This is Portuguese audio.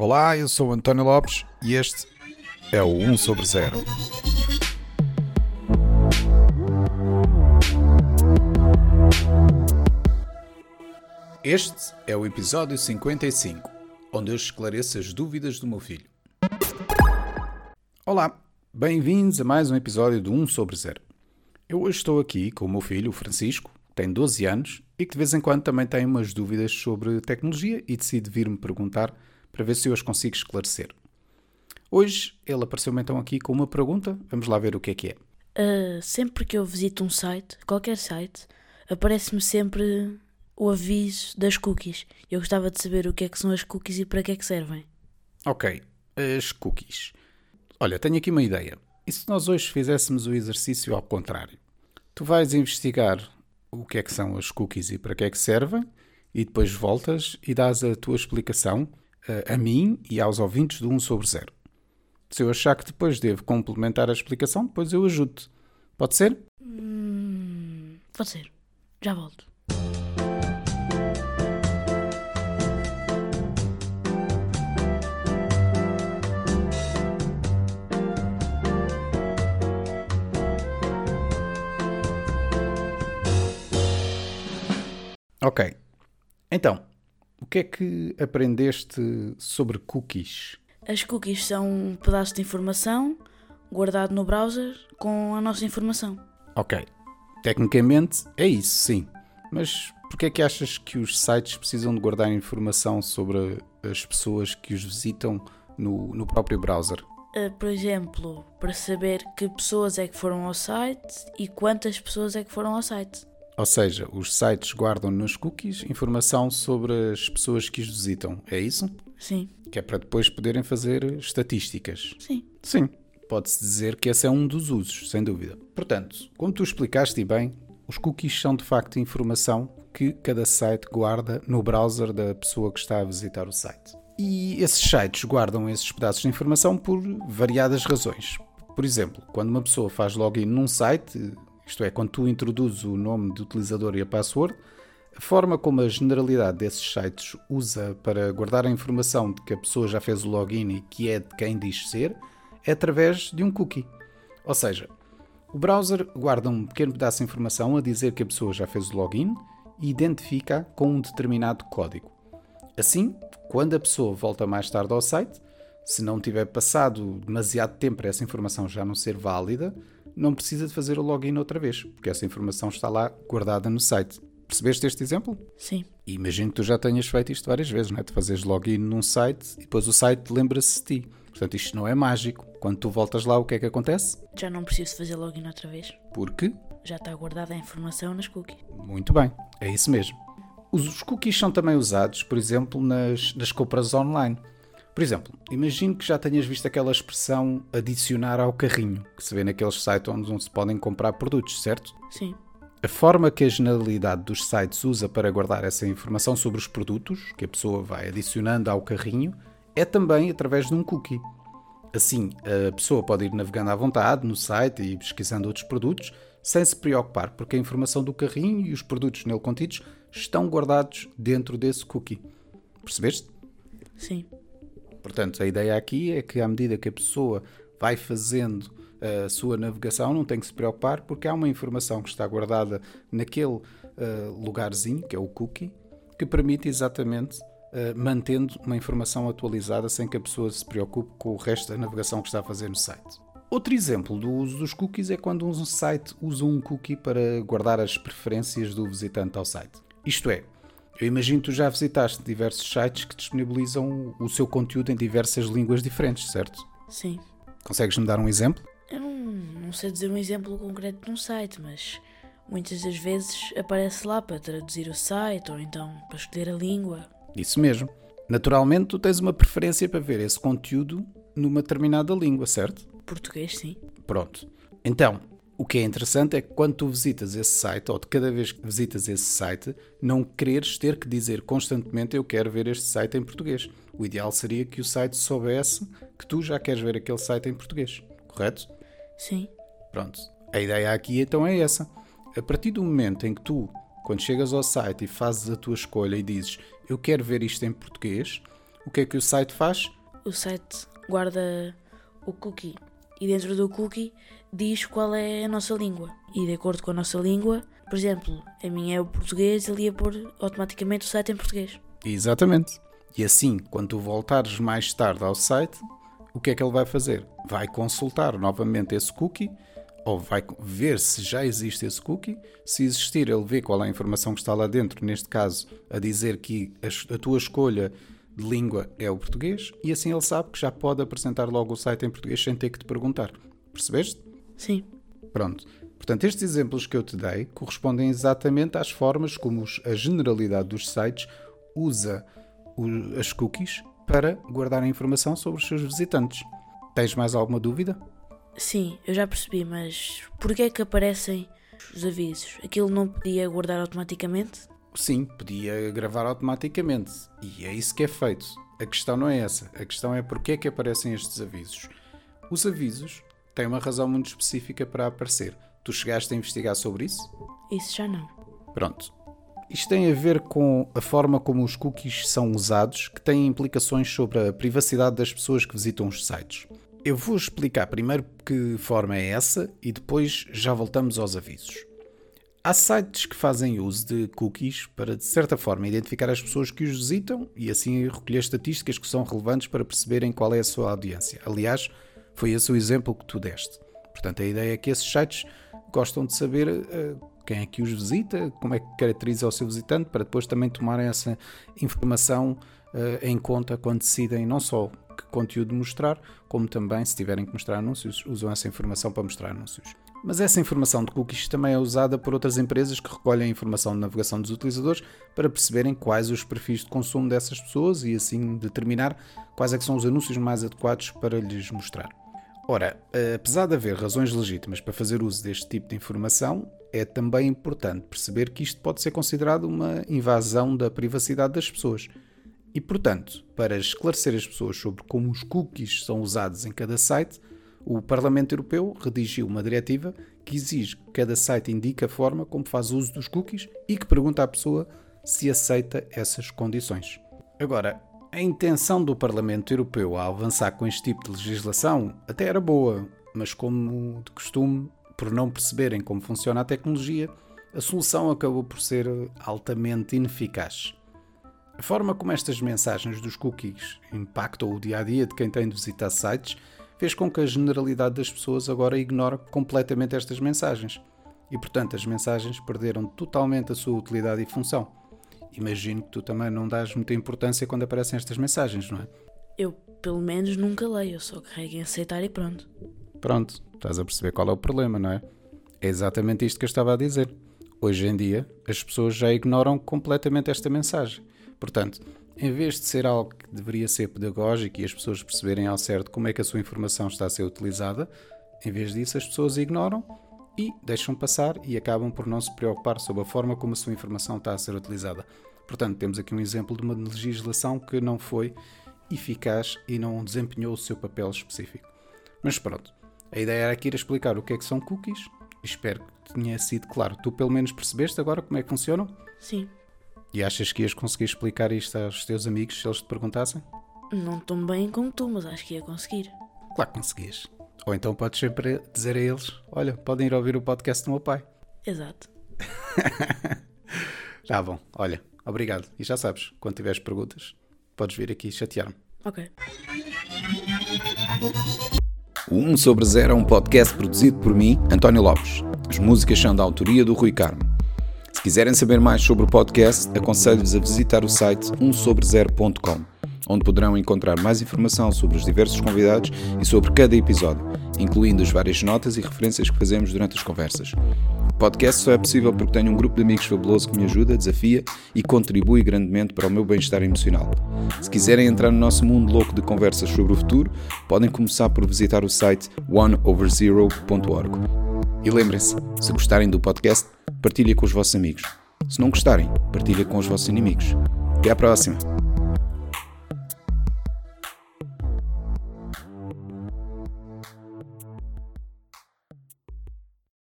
Olá, eu sou António Lopes e este é o 1 sobre 0. Este é o episódio 55, onde eu esclareço as dúvidas do meu filho. Olá, bem-vindos a mais um episódio do 1 sobre 0. Eu hoje estou aqui com o meu filho, o Francisco, que tem 12 anos e que de vez em quando também tem umas dúvidas sobre tecnologia e decide vir-me perguntar para ver se eu as consigo esclarecer. Hoje ele apareceu-me então aqui com uma pergunta, vamos lá ver o que é que é. Uh, sempre que eu visito um site, qualquer site, aparece-me sempre o aviso das cookies. Eu gostava de saber o que é que são as cookies e para que é que servem. Ok, as cookies. Olha, tenho aqui uma ideia. E se nós hoje fizéssemos o exercício ao contrário? Tu vais investigar o que é que são as cookies e para que é que servem, e depois voltas e dás a tua explicação a, mim e aos ouvintes do 1 sobre 0. Se eu achar que depois devo complementar a explicação, depois eu ajudo. Pode ser? Hum, pode ser. Já volto. Ok. Então, o que é que aprendeste sobre cookies? As cookies são um pedaço de informação guardado no browser com a nossa informação. Ok. Tecnicamente é isso, sim. Mas porquê é que achas que os sites precisam de guardar informação sobre as pessoas que os visitam no, no próprio browser? Uh, por exemplo, para saber que pessoas é que foram ao site e quantas pessoas é que foram ao site. Ou seja, os sites guardam nos cookies informação sobre as pessoas que os visitam, é isso? Sim. Que é para depois poderem fazer estatísticas. Sim. Sim. Pode-se dizer que esse é um dos usos, sem dúvida. Portanto, como tu explicaste bem, os cookies são de facto informação que cada site guarda no browser da pessoa que está a visitar o site. E esses sites guardam esses pedaços de informação por variadas razões. Por exemplo, quando uma pessoa faz login num site, isto é, quando tu introduzes o nome do utilizador e a password, a forma como a generalidade desses sites usa para guardar a informação de que a pessoa já fez o login e que é de quem diz ser, é através de um cookie. Ou seja, o browser guarda um pequeno pedaço de informação a dizer que a pessoa já fez o login e identifica com um determinado código. Assim, quando a pessoa volta mais tarde ao site, se não tiver passado demasiado tempo para essa informação já não ser válida, não precisa de fazer o login outra vez, porque essa informação está lá guardada no site. Percebeste este exemplo? Sim. E imagino que tu já tenhas feito isto várias vezes, não é? De fazeres login num site e depois o site lembra-se de ti. Portanto, isto não é mágico. Quando tu voltas lá, o que é que acontece? Já não preciso fazer login outra vez. Porque? Já está guardada a informação nas cookies. Muito bem, é isso mesmo. Os cookies são também usados, por exemplo, nas, nas compras online. Por exemplo, imagino que já tenhas visto aquela expressão adicionar ao carrinho, que se vê naqueles sites onde se podem comprar produtos, certo? Sim. A forma que a generalidade dos sites usa para guardar essa informação sobre os produtos que a pessoa vai adicionando ao carrinho é também através de um cookie. Assim, a pessoa pode ir navegando à vontade no site e pesquisando outros produtos sem se preocupar, porque a informação do carrinho e os produtos nele contidos estão guardados dentro desse cookie. Percebeste? Sim. Portanto, a ideia aqui é que à medida que a pessoa vai fazendo a sua navegação, não tem que se preocupar, porque há uma informação que está guardada naquele uh, lugarzinho, que é o cookie, que permite exatamente uh, mantendo uma informação atualizada sem que a pessoa se preocupe com o resto da navegação que está a fazer no site. Outro exemplo do uso dos cookies é quando um site usa um cookie para guardar as preferências do visitante ao site. Isto é, eu imagino que tu já visitaste diversos sites que disponibilizam o seu conteúdo em diversas línguas diferentes, certo? Sim. Consegues-me dar um exemplo? Eu não, não sei dizer um exemplo concreto de um site, mas muitas das vezes aparece lá para traduzir o site ou então para escolher a língua. Isso mesmo. Naturalmente, tu tens uma preferência para ver esse conteúdo numa determinada língua, certo? Português, sim. Pronto. Então, o que é interessante é que quando tu visitas esse site, ou de cada vez que visitas esse site, não quereres ter que dizer constantemente eu quero ver este site em português. O ideal seria que o site soubesse que tu já queres ver aquele site em português, correto? Sim. Pronto. A ideia aqui então é essa. A partir do momento em que tu, quando chegas ao site e fazes a tua escolha e dizes eu quero ver isto em português, o que é que o site faz? O site guarda o cookie e dentro do cookie diz qual é a nossa língua. E de acordo com a nossa língua, por exemplo, a minha é o português, ele ia pôr automaticamente o site em português. Exatamente. E assim, quando tu voltares mais tarde ao site, o que é que ele vai fazer? Vai consultar novamente esse cookie ou vai ver se já existe esse cookie. Se existir, ele vê qual é a informação que está lá dentro, neste caso, a dizer que a, tua escolha de língua é o português, e assim ele sabe que já pode apresentar logo o site em português sem ter que te perguntar. Percebeste? Sim. Pronto. Portanto, estes exemplos que eu te dei correspondem exatamente às formas como a generalidade dos sites usa as cookies para guardar a informação sobre os seus visitantes. Tens mais alguma dúvida? Sim, eu já percebi, mas porquê é que aparecem os avisos? Aquilo não podia guardar automaticamente? Sim, podia gravar automaticamente. E é isso que é feito. A questão não é essa. A questão é porquê é que aparecem estes avisos. Os avisos têm uma razão muito específica para aparecer. Tu chegaste a investigar sobre isso? Isso já não. Pronto. Isto tem a ver com a forma como os cookies são usados, que têm implicações sobre a privacidade das pessoas que visitam os sites. Eu vou explicar primeiro que forma é essa e depois já voltamos aos avisos. Há sites que fazem uso de cookies para, de certa forma, identificar as pessoas que os visitam e assim recolher estatísticas que são relevantes para perceberem qual é a sua audiência. Aliás, foi esse o exemplo que tu deste. Portanto, a ideia é que esses sites gostam de saber uh, quem é que os visita, como é que caracteriza o seu visitante, para depois também tomarem essa informação uh, em conta quando decidem não só que conteúdo mostrar, como também, se tiverem que mostrar anúncios, usam essa informação para mostrar anúncios. Mas essa informação de cookies também é usada por outras empresas que recolhem a informação de navegação dos utilizadores para perceberem quais os perfis de consumo dessas pessoas e assim determinar quais é são os anúncios mais adequados para lhes mostrar. Ora, apesar de haver razões legítimas para fazer uso deste tipo de informação, é também importante perceber que isto pode ser considerado uma invasão da privacidade das pessoas e, portanto, para esclarecer as pessoas sobre como os cookies são usados em cada site, o Parlamento Europeu redigiu uma diretiva que exige que cada site indique a forma como faz uso dos cookies e que pergunta à pessoa se aceita essas condições. Agora, a intenção do Parlamento Europeu a avançar com este tipo de legislação até era boa, mas como de costume, por não perceberem como funciona a tecnologia, a solução acabou por ser altamente ineficaz. A forma como estas mensagens dos cookies impactam o dia a dia de quem tem de visitar sites fez com que a generalidade das pessoas agora ignore completamente estas mensagens e, portanto, as mensagens perderam totalmente a sua utilidade e função. Imagino que tu também não dás muita importância quando aparecem estas mensagens, não é? Eu, pelo menos, nunca leio, eu só carrego em aceitar e pronto. Pronto, estás a perceber qual é o problema, não é? É exatamente isto que eu estava a dizer. Hoje em dia, as pessoas já ignoram completamente esta mensagem Portanto, em vez de ser algo que deveria ser pedagógico e as pessoas perceberem ao certo como é que a sua informação está a ser utilizada, em vez disso as pessoas ignoram e deixam passar e acabam por não se preocupar sobre a forma como a sua informação está a ser utilizada. Portanto, temos aqui um exemplo de uma legislação que não foi eficaz e não desempenhou o seu papel específico. Mas pronto, a ideia era aqui ir explicar o que é que são cookies. Espero que tenha sido claro. Tu pelo menos percebeste agora como é que funcionam? Sim. E achas que ias conseguir explicar isto aos teus amigos se eles te perguntassem? Não tão bem como tu, mas acho que ia conseguir. Claro que conseguias. Ou então podes sempre dizer a eles: Olha, podem ir ouvir o podcast do meu pai. Exato. Já bom, olha, obrigado. E já sabes, quando tiveres perguntas, podes vir aqui chatear-me. Ok. O 1 sobre 0 é um podcast produzido por mim, António Lopes. As músicas são da autoria do Rui Carmo. Se quiserem saber mais sobre o podcast, aconselho-vos a visitar o site 1sobre0.com, onde poderão encontrar mais informação sobre os diversos convidados e sobre cada episódio, incluindo as várias notas e referências que fazemos durante as conversas. O podcast só é possível porque tenho um grupo de amigos fabuloso que me ajuda, desafia e contribui grandemente para o meu bem-estar emocional. Se quiserem entrar no nosso mundo louco de conversas sobre o futuro, podem começar por visitar o site oneoverzero.org. E lembrem-se, se gostarem do podcast, partilhem com os vossos amigos. Se não gostarem, partilhem com os vossos inimigos. Até à próxima!